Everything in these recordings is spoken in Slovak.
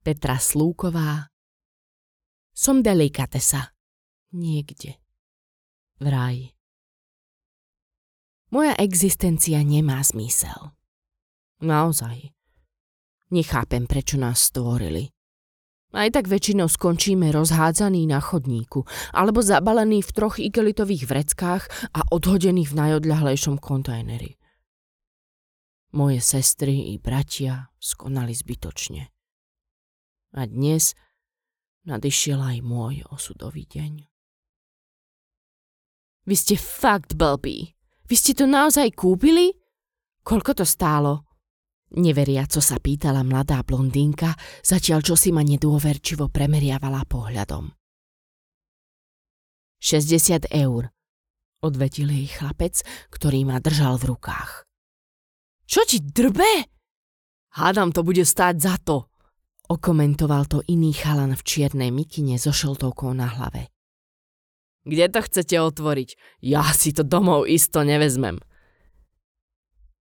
Petra Slúková. Som delikatesa. Niekde. V ráji. Moja existencia nemá zmysel. Naozaj. Nechápem, prečo nás stvorili. Aj tak väčšinou skončíme rozhádzaní na chodníku alebo zabalení v troch igelitových vreckách a odhodení v najodľahlejšom kontajneri. Moje sestry i bratia skonali zbytočne. A dnes nadišiel aj môj osudový deň. Vy ste fakt blbí. Vy ste to naozaj kúpili? Koľko to stálo? Neveriaco sa pýtala mladá blondínka, zatiaľ čo si ma nedôverčivo premeriavala pohľadom. 60 eur, odvetil jej chlapec, ktorý ma držal v rukách. Čo ti drbe? Hádam, to bude stáť za to, okomentoval to iný chalan v čiernej mikine so šeltovkou na hlave. Kde to chcete otvoriť? Ja si to domov isto nevezmem,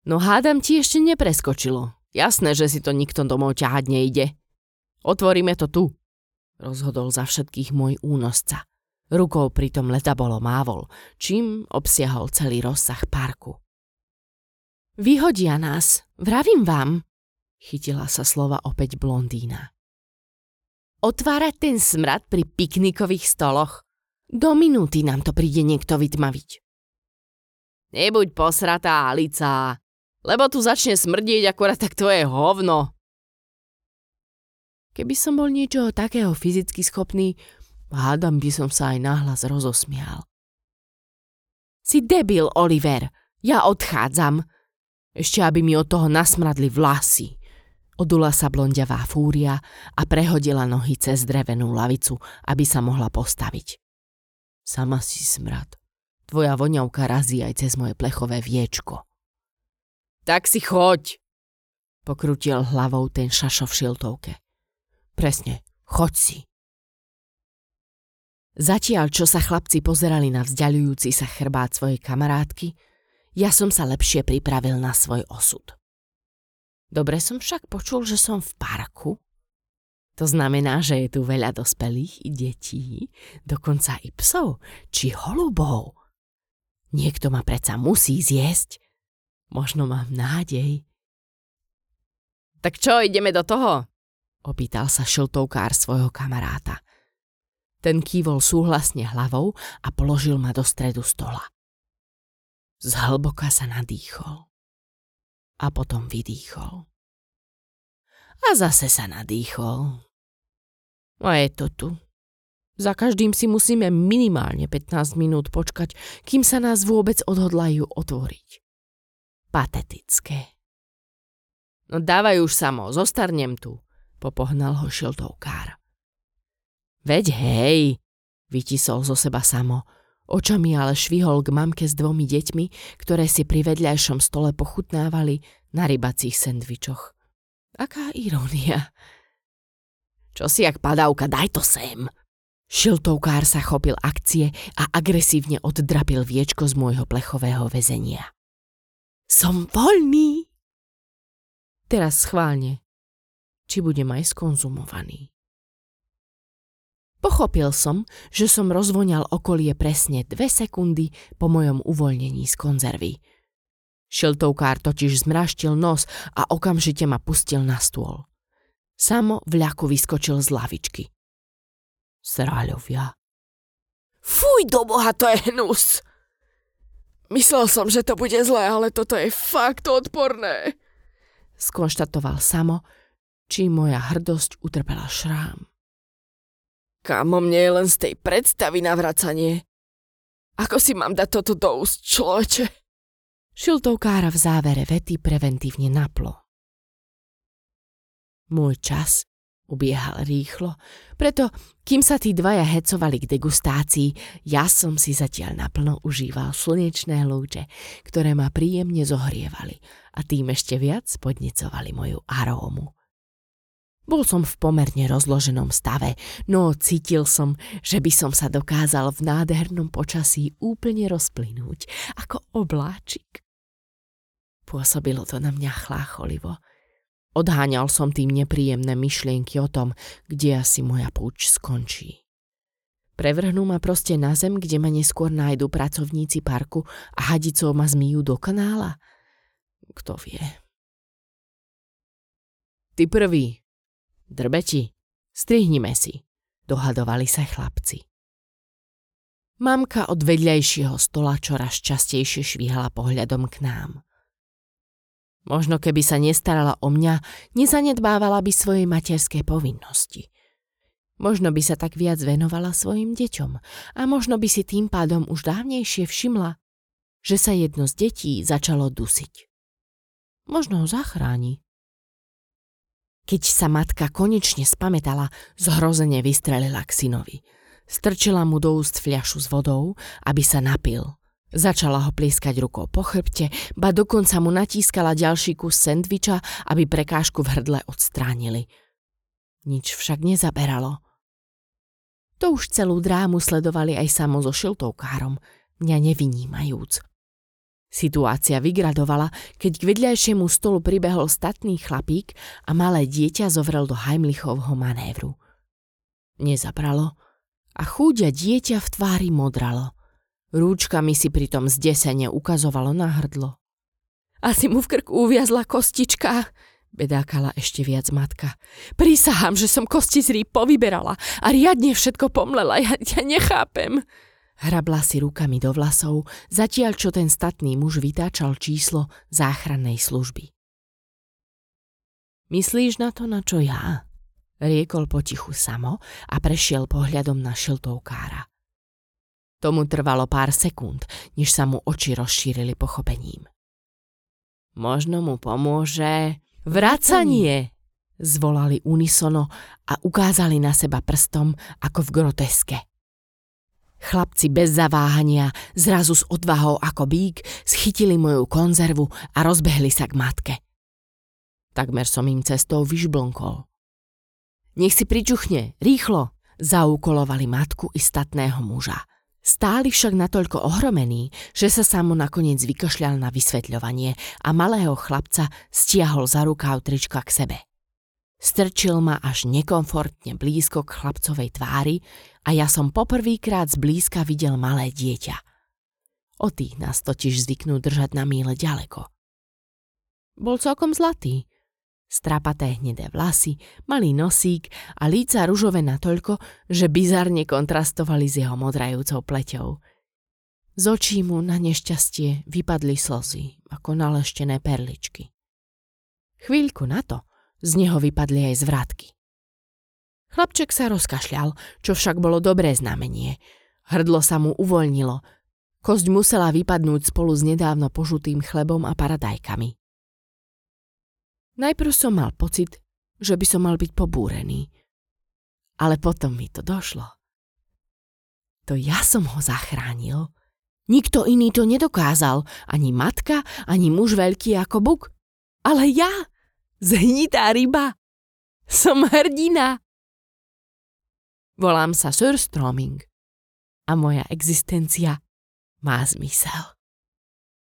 No hádam ti ešte nepreskočilo. Jasné, že si to nikto domov ťahať nejde. Otvoríme to tu, rozhodol za všetkých môj únosca. Rukou pritom bolo mávol, čím obsiahol celý rozsah parku. Vyhodia nás, vravím vám, chytila sa slova opäť blondína. Otvárať ten smrad pri piknikových stoloch? Do minúty nám to príde niekto vytmaviť. Nebuď posratá, Alica, lebo tu začne smrdieť akorát tak to je hovno. Keby som bol niečoho takého fyzicky schopný, hádam by som sa aj nahlas rozosmial. Si debil, Oliver. Ja odchádzam. Ešte aby mi od toho nasmradli vlasy. Odula sa blondiavá fúria a prehodila nohy cez drevenú lavicu, aby sa mohla postaviť. Sama si smrad. Tvoja voňavka razí aj cez moje plechové viečko. Tak si choď, pokrutil hlavou ten šašo v šiltovke. Presne, choď si. Zatiaľ, čo sa chlapci pozerali na vzdialujúci sa chrbát svojej kamarátky, ja som sa lepšie pripravil na svoj osud. Dobre som však počul, že som v parku. To znamená, že je tu veľa dospelých i detí, dokonca i psov, či holubov. Niekto ma predsa musí zjesť. Možno mám nádej. Tak čo, ideme do toho? Opýtal sa šiltovkár svojho kamaráta. Ten kývol súhlasne hlavou a položil ma do stredu stola. Zhlboka sa nadýchol. A potom vydýchol. A zase sa nadýchol. A je to tu. Za každým si musíme minimálne 15 minút počkať, kým sa nás vôbec odhodlajú otvoriť patetické. No dávaj už samo, zostarnem tu, popohnal ho šiltovkár. Veď hej, vytisol zo seba samo, očami ale švihol k mamke s dvomi deťmi, ktoré si pri vedľajšom stole pochutnávali na rybacích sendvičoch. Aká irónia. Čo si jak padavka, daj to sem. Šiltovkár sa chopil akcie a agresívne oddrapil viečko z môjho plechového väzenia. Som voľný. Teraz schválne, či budem aj skonzumovaný. Pochopil som, že som rozvoňal okolie presne dve sekundy po mojom uvoľnení z konzervy. Šiltovkár totiž zmraštil nos a okamžite ma pustil na stôl. Samo v ľaku vyskočil z lavičky. Sráľovia. Fuj, do boha, to je hnus! Myslel som, že to bude zlé, ale toto je fakt odporné. Skonštatoval samo, či moja hrdosť utrpela šrám. Kámo, mne je len z tej predstavy navracanie. Ako si mám dať toto do úst, človeče? Šiltovkára v závere vety preventívne naplo. Môj čas Ubiehal rýchlo, preto kým sa tí dvaja hecovali k degustácii, ja som si zatiaľ naplno užíval slnečné lúče, ktoré ma príjemne zohrievali a tým ešte viac podnecovali moju arómu. Bol som v pomerne rozloženom stave, no cítil som, že by som sa dokázal v nádhernom počasí úplne rozplynúť, ako obláčik. Pôsobilo to na mňa chlácholivo – Odháňal som tým nepríjemné myšlienky o tom, kde asi moja púč skončí. Prevrhnú ma proste na zem, kde ma neskôr nájdu pracovníci parku a hadicou ma zmýjú do kanála? Kto vie. Ty prvý. Drbeti. Strihnime si. Dohadovali sa chlapci. Mamka od vedľajšieho stola čoraz častejšie švíhala pohľadom k nám. Možno keby sa nestarala o mňa, nezanedbávala by svojej materskej povinnosti. Možno by sa tak viac venovala svojim deťom a možno by si tým pádom už dávnejšie všimla, že sa jedno z detí začalo dusiť. Možno ho zachráni. Keď sa matka konečne spametala, zhrozene vystrelila k synovi. Strčila mu do úst fľašu s vodou, aby sa napil. Začala ho plieskať rukou po chrbte, ba dokonca mu natískala ďalší kus sendviča, aby prekážku v hrdle odstránili. Nič však nezaberalo. To už celú drámu sledovali aj samo so šiltovkárom, mňa nevynímajúc. Situácia vygradovala, keď k vedľajšiemu stolu pribehol statný chlapík a malé dieťa zovrel do Heimlichovho manévru. Nezabralo a chúďa dieťa v tvári modralo. Rúčkami si pritom zdesene ukazovalo na hrdlo. Asi mu v krku uviazla kostička, bedákala ešte viac matka. Prisahám, že som kosti z rýb povyberala a riadne všetko pomlela, ja, ja nechápem. Hrabla si rukami do vlasov, zatiaľ čo ten statný muž vytáčal číslo záchrannej služby. Myslíš na to, na čo ja? Riekol potichu samo a prešiel pohľadom na šiltovkára. Tomu trvalo pár sekúnd, než sa mu oči rozšírili pochopením. Možno mu pomôže... Vracanie! Zvolali unisono a ukázali na seba prstom ako v groteske. Chlapci bez zaváhania, zrazu s odvahou ako bík, schytili moju konzervu a rozbehli sa k matke. Takmer som im cestou vyžblonkol. Nech si pričuchne, rýchlo, zaúkolovali matku i statného muža. Stáli však natoľko ohromení, že sa samo nakoniec vykašľal na vysvetľovanie a malého chlapca stiahol za rukáv trička k sebe. Strčil ma až nekomfortne blízko k chlapcovej tvári a ja som poprvýkrát zblízka videl malé dieťa. O tých nás totiž zvyknú držať na míle ďaleko. Bol celkom zlatý. Strapaté hnedé vlasy, malý nosík a líca ružové natoľko, že bizarne kontrastovali s jeho modrajúcou pleťou. Z očí mu na nešťastie vypadli slzy, ako naleštené perličky. Chvíľku na to z neho vypadli aj zvratky. Chlapček sa rozkašľal, čo však bolo dobré znamenie. Hrdlo sa mu uvoľnilo. Kosť musela vypadnúť spolu s nedávno požutým chlebom a paradajkami. Najprv som mal pocit, že by som mal byť pobúrený. Ale potom mi to došlo. To ja som ho zachránil. Nikto iný to nedokázal, ani matka, ani muž veľký ako buk. Ale ja! Zhnitá ryba. Som hrdina. Volám sa Surstroming a moja existencia má zmysel.